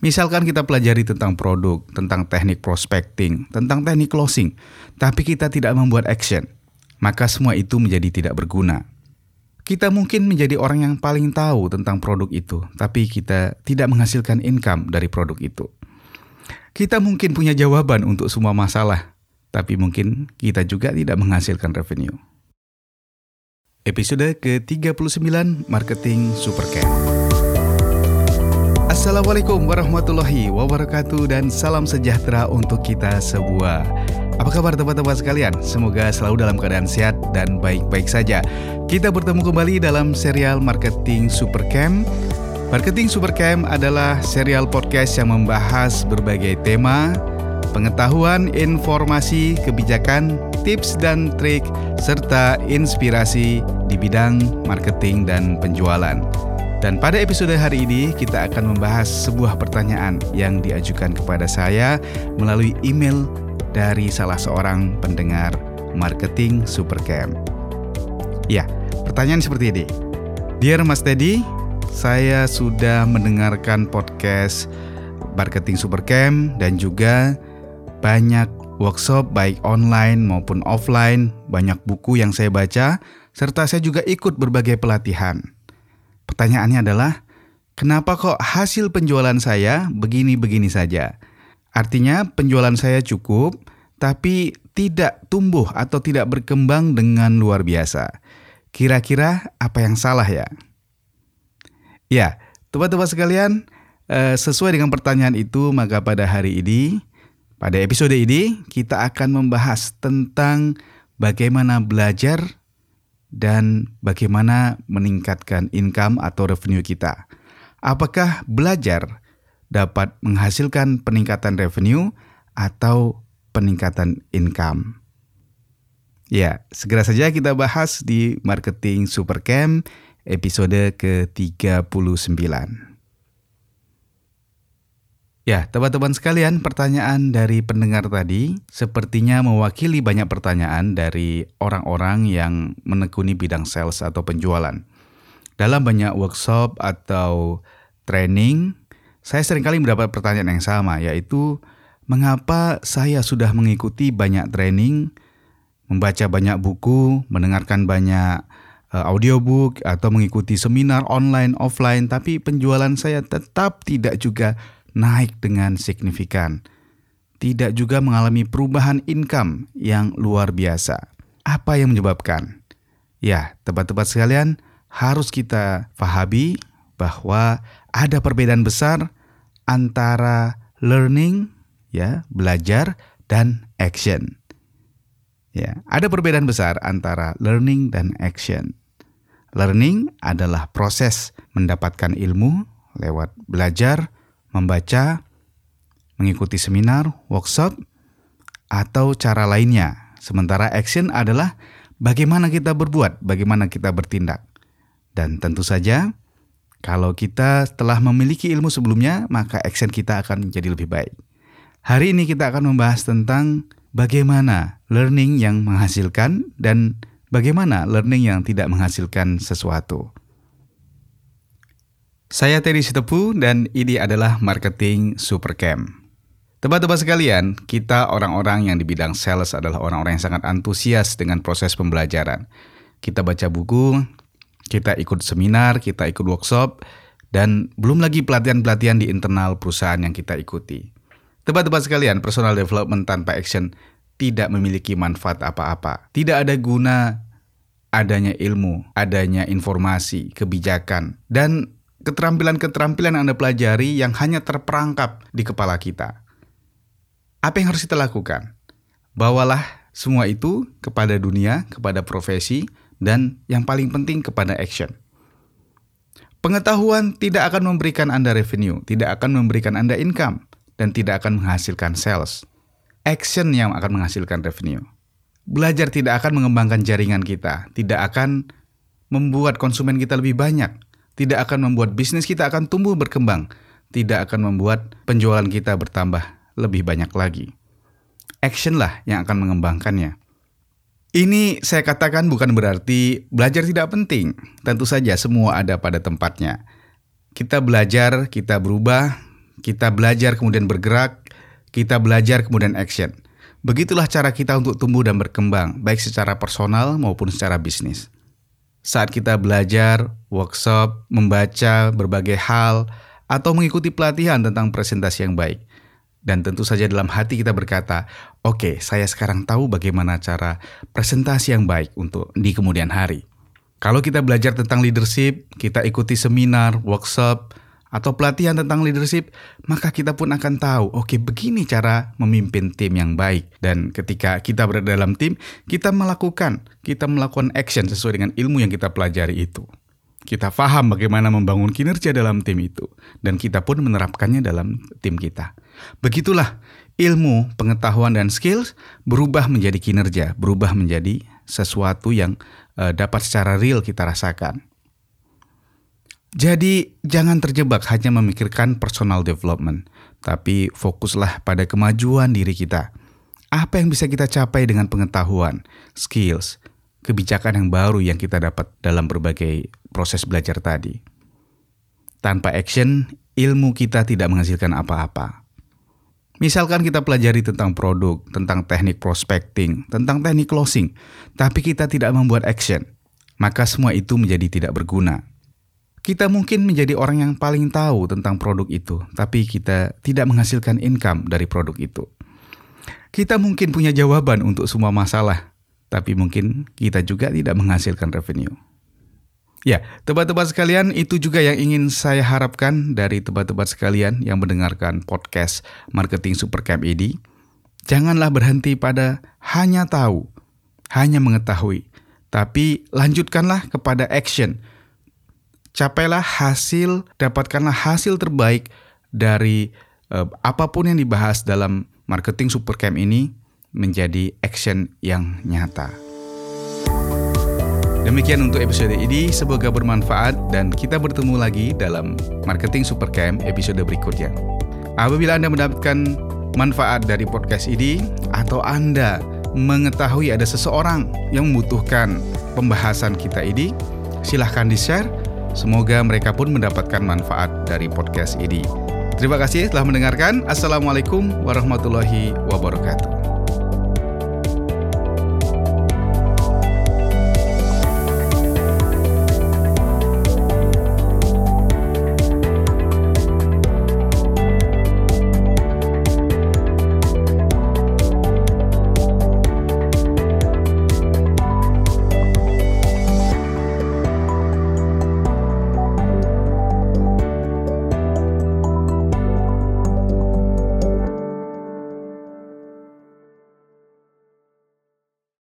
Misalkan kita pelajari tentang produk, tentang teknik prospecting, tentang teknik closing, tapi kita tidak membuat action, maka semua itu menjadi tidak berguna. Kita mungkin menjadi orang yang paling tahu tentang produk itu, tapi kita tidak menghasilkan income dari produk itu. Kita mungkin punya jawaban untuk semua masalah, tapi mungkin kita juga tidak menghasilkan revenue. Episode ke-39 Marketing Supercamp. Assalamualaikum warahmatullahi wabarakatuh dan salam sejahtera untuk kita semua. Apa kabar teman-teman sekalian? Semoga selalu dalam keadaan sehat dan baik-baik saja. Kita bertemu kembali dalam serial Marketing Supercamp. Marketing Supercamp adalah serial podcast yang membahas berbagai tema, pengetahuan, informasi, kebijakan, tips dan trik, serta inspirasi di bidang marketing dan penjualan. Dan pada episode hari ini kita akan membahas sebuah pertanyaan yang diajukan kepada saya melalui email dari salah seorang pendengar marketing Supercamp. Ya, pertanyaan seperti ini. Dear Mas Teddy, saya sudah mendengarkan podcast Marketing Supercamp dan juga banyak workshop baik online maupun offline, banyak buku yang saya baca, serta saya juga ikut berbagai pelatihan. Pertanyaannya adalah, kenapa kok hasil penjualan saya begini-begini saja? Artinya penjualan saya cukup, tapi tidak tumbuh atau tidak berkembang dengan luar biasa. Kira-kira apa yang salah ya? Ya, teman-teman sekalian, eh, sesuai dengan pertanyaan itu, maka pada hari ini, pada episode ini, kita akan membahas tentang bagaimana belajar dan bagaimana meningkatkan income atau revenue kita. Apakah belajar dapat menghasilkan peningkatan revenue atau peningkatan income? Ya, segera saja kita bahas di Marketing Supercamp episode ke-39. Ya, teman-teman sekalian, pertanyaan dari pendengar tadi sepertinya mewakili banyak pertanyaan dari orang-orang yang menekuni bidang sales atau penjualan. Dalam banyak workshop atau training, saya sering kali mendapat pertanyaan yang sama, yaitu mengapa saya sudah mengikuti banyak training, membaca banyak buku, mendengarkan banyak uh, audiobook atau mengikuti seminar online offline tapi penjualan saya tetap tidak juga naik dengan signifikan. Tidak juga mengalami perubahan income yang luar biasa. Apa yang menyebabkan? Ya, tempat-tempat sekalian, harus kita pahami bahwa ada perbedaan besar antara learning, ya, belajar dan action. Ya, ada perbedaan besar antara learning dan action. Learning adalah proses mendapatkan ilmu lewat belajar, membaca, mengikuti seminar, workshop, atau cara lainnya. Sementara action adalah bagaimana kita berbuat, bagaimana kita bertindak. Dan tentu saja, kalau kita telah memiliki ilmu sebelumnya, maka action kita akan menjadi lebih baik. Hari ini kita akan membahas tentang bagaimana learning yang menghasilkan dan bagaimana learning yang tidak menghasilkan sesuatu. Saya Teddy Sitepu dan ini adalah Marketing Supercamp. Teman-teman sekalian, kita orang-orang yang di bidang sales adalah orang-orang yang sangat antusias dengan proses pembelajaran. Kita baca buku, kita ikut seminar, kita ikut workshop, dan belum lagi pelatihan-pelatihan di internal perusahaan yang kita ikuti. Teman-teman sekalian, personal development tanpa action tidak memiliki manfaat apa-apa. Tidak ada guna adanya ilmu, adanya informasi, kebijakan, dan keterampilan-keterampilan yang Anda pelajari yang hanya terperangkap di kepala kita. Apa yang harus kita lakukan? Bawalah semua itu kepada dunia, kepada profesi, dan yang paling penting kepada action. Pengetahuan tidak akan memberikan Anda revenue, tidak akan memberikan Anda income, dan tidak akan menghasilkan sales. Action yang akan menghasilkan revenue. Belajar tidak akan mengembangkan jaringan kita, tidak akan membuat konsumen kita lebih banyak, tidak akan membuat bisnis kita akan tumbuh berkembang, tidak akan membuat penjualan kita bertambah lebih banyak lagi. Action lah yang akan mengembangkannya. Ini saya katakan bukan berarti belajar tidak penting. Tentu saja semua ada pada tempatnya. Kita belajar, kita berubah, kita belajar kemudian bergerak, kita belajar kemudian action. Begitulah cara kita untuk tumbuh dan berkembang, baik secara personal maupun secara bisnis. Saat kita belajar, workshop, membaca berbagai hal, atau mengikuti pelatihan tentang presentasi yang baik. Dan tentu saja dalam hati kita berkata, oke okay, saya sekarang tahu bagaimana cara presentasi yang baik untuk di kemudian hari. Kalau kita belajar tentang leadership, kita ikuti seminar, workshop, atau pelatihan tentang leadership, maka kita pun akan tahu, oke okay, begini cara memimpin tim yang baik. Dan ketika kita berada dalam tim, kita melakukan, kita melakukan action sesuai dengan ilmu yang kita pelajari itu. Kita paham bagaimana membangun kinerja dalam tim itu, dan kita pun menerapkannya dalam tim kita. Begitulah ilmu, pengetahuan, dan skills berubah menjadi kinerja, berubah menjadi sesuatu yang uh, dapat secara real kita rasakan. Jadi jangan terjebak hanya memikirkan personal development, tapi fokuslah pada kemajuan diri kita. Apa yang bisa kita capai dengan pengetahuan, skills, kebijakan yang baru yang kita dapat dalam berbagai proses belajar tadi. Tanpa action, ilmu kita tidak menghasilkan apa-apa. Misalkan kita pelajari tentang produk, tentang teknik prospecting, tentang teknik closing, tapi kita tidak membuat action, maka semua itu menjadi tidak berguna. Kita mungkin menjadi orang yang paling tahu tentang produk itu, tapi kita tidak menghasilkan income dari produk itu. Kita mungkin punya jawaban untuk semua masalah, tapi mungkin kita juga tidak menghasilkan revenue. Ya, teman-teman sekalian, itu juga yang ingin saya harapkan dari teman-teman sekalian yang mendengarkan podcast Marketing Supercamp ini. Janganlah berhenti pada hanya tahu, hanya mengetahui, tapi lanjutkanlah kepada action capailah hasil, dapatkanlah hasil terbaik dari uh, apa pun yang dibahas dalam marketing supercamp ini menjadi action yang nyata. Demikian untuk episode ini, semoga bermanfaat dan kita bertemu lagi dalam Marketing Supercamp episode berikutnya. Apabila Anda mendapatkan manfaat dari podcast ini atau Anda mengetahui ada seseorang yang membutuhkan pembahasan kita ini, silahkan di-share Semoga mereka pun mendapatkan manfaat dari podcast ini. Terima kasih telah mendengarkan. Assalamualaikum warahmatullahi wabarakatuh.